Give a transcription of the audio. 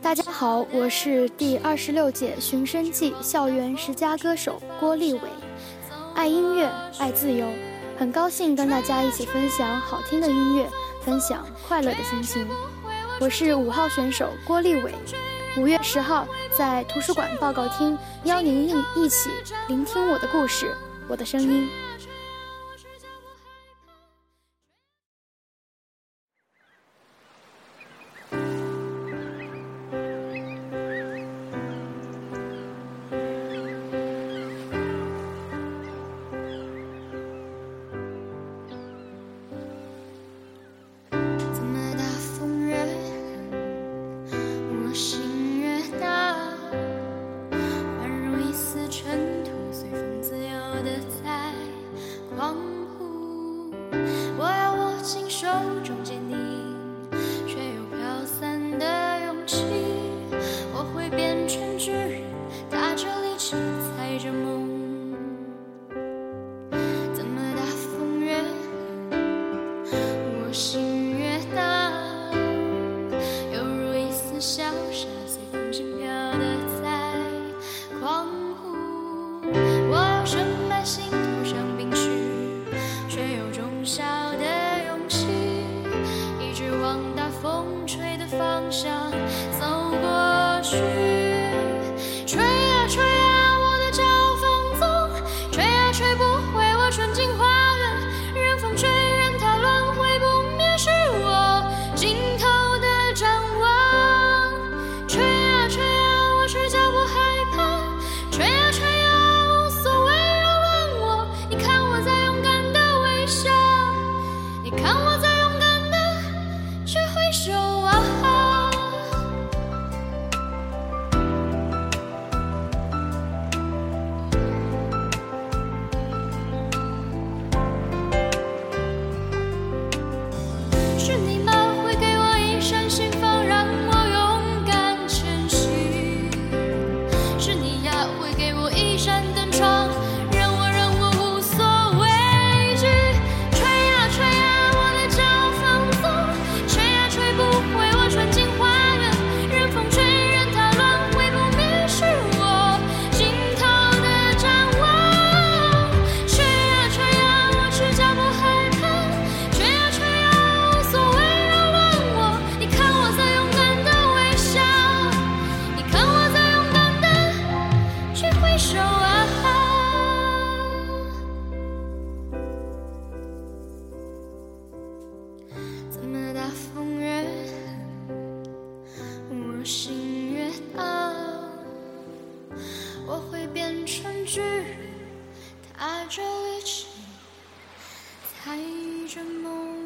大家好，我是第二十六届寻声记校园十佳歌手郭立伟。爱音乐，爱自由，很高兴跟大家一起分享好听的音乐，分享快乐的心情。我是五号选手郭立伟，五月十号在图书馆报告厅邀您一一起聆听我的故事，我的声音。手中坚定却又飘散的勇气。我会变成巨人踏着力气踩着梦。怎么大风越狠我心越大犹如一丝消沙随风轻飘的在狂舞我要深埋心去。心越大，我会变成巨人，踏着力气，踩着梦。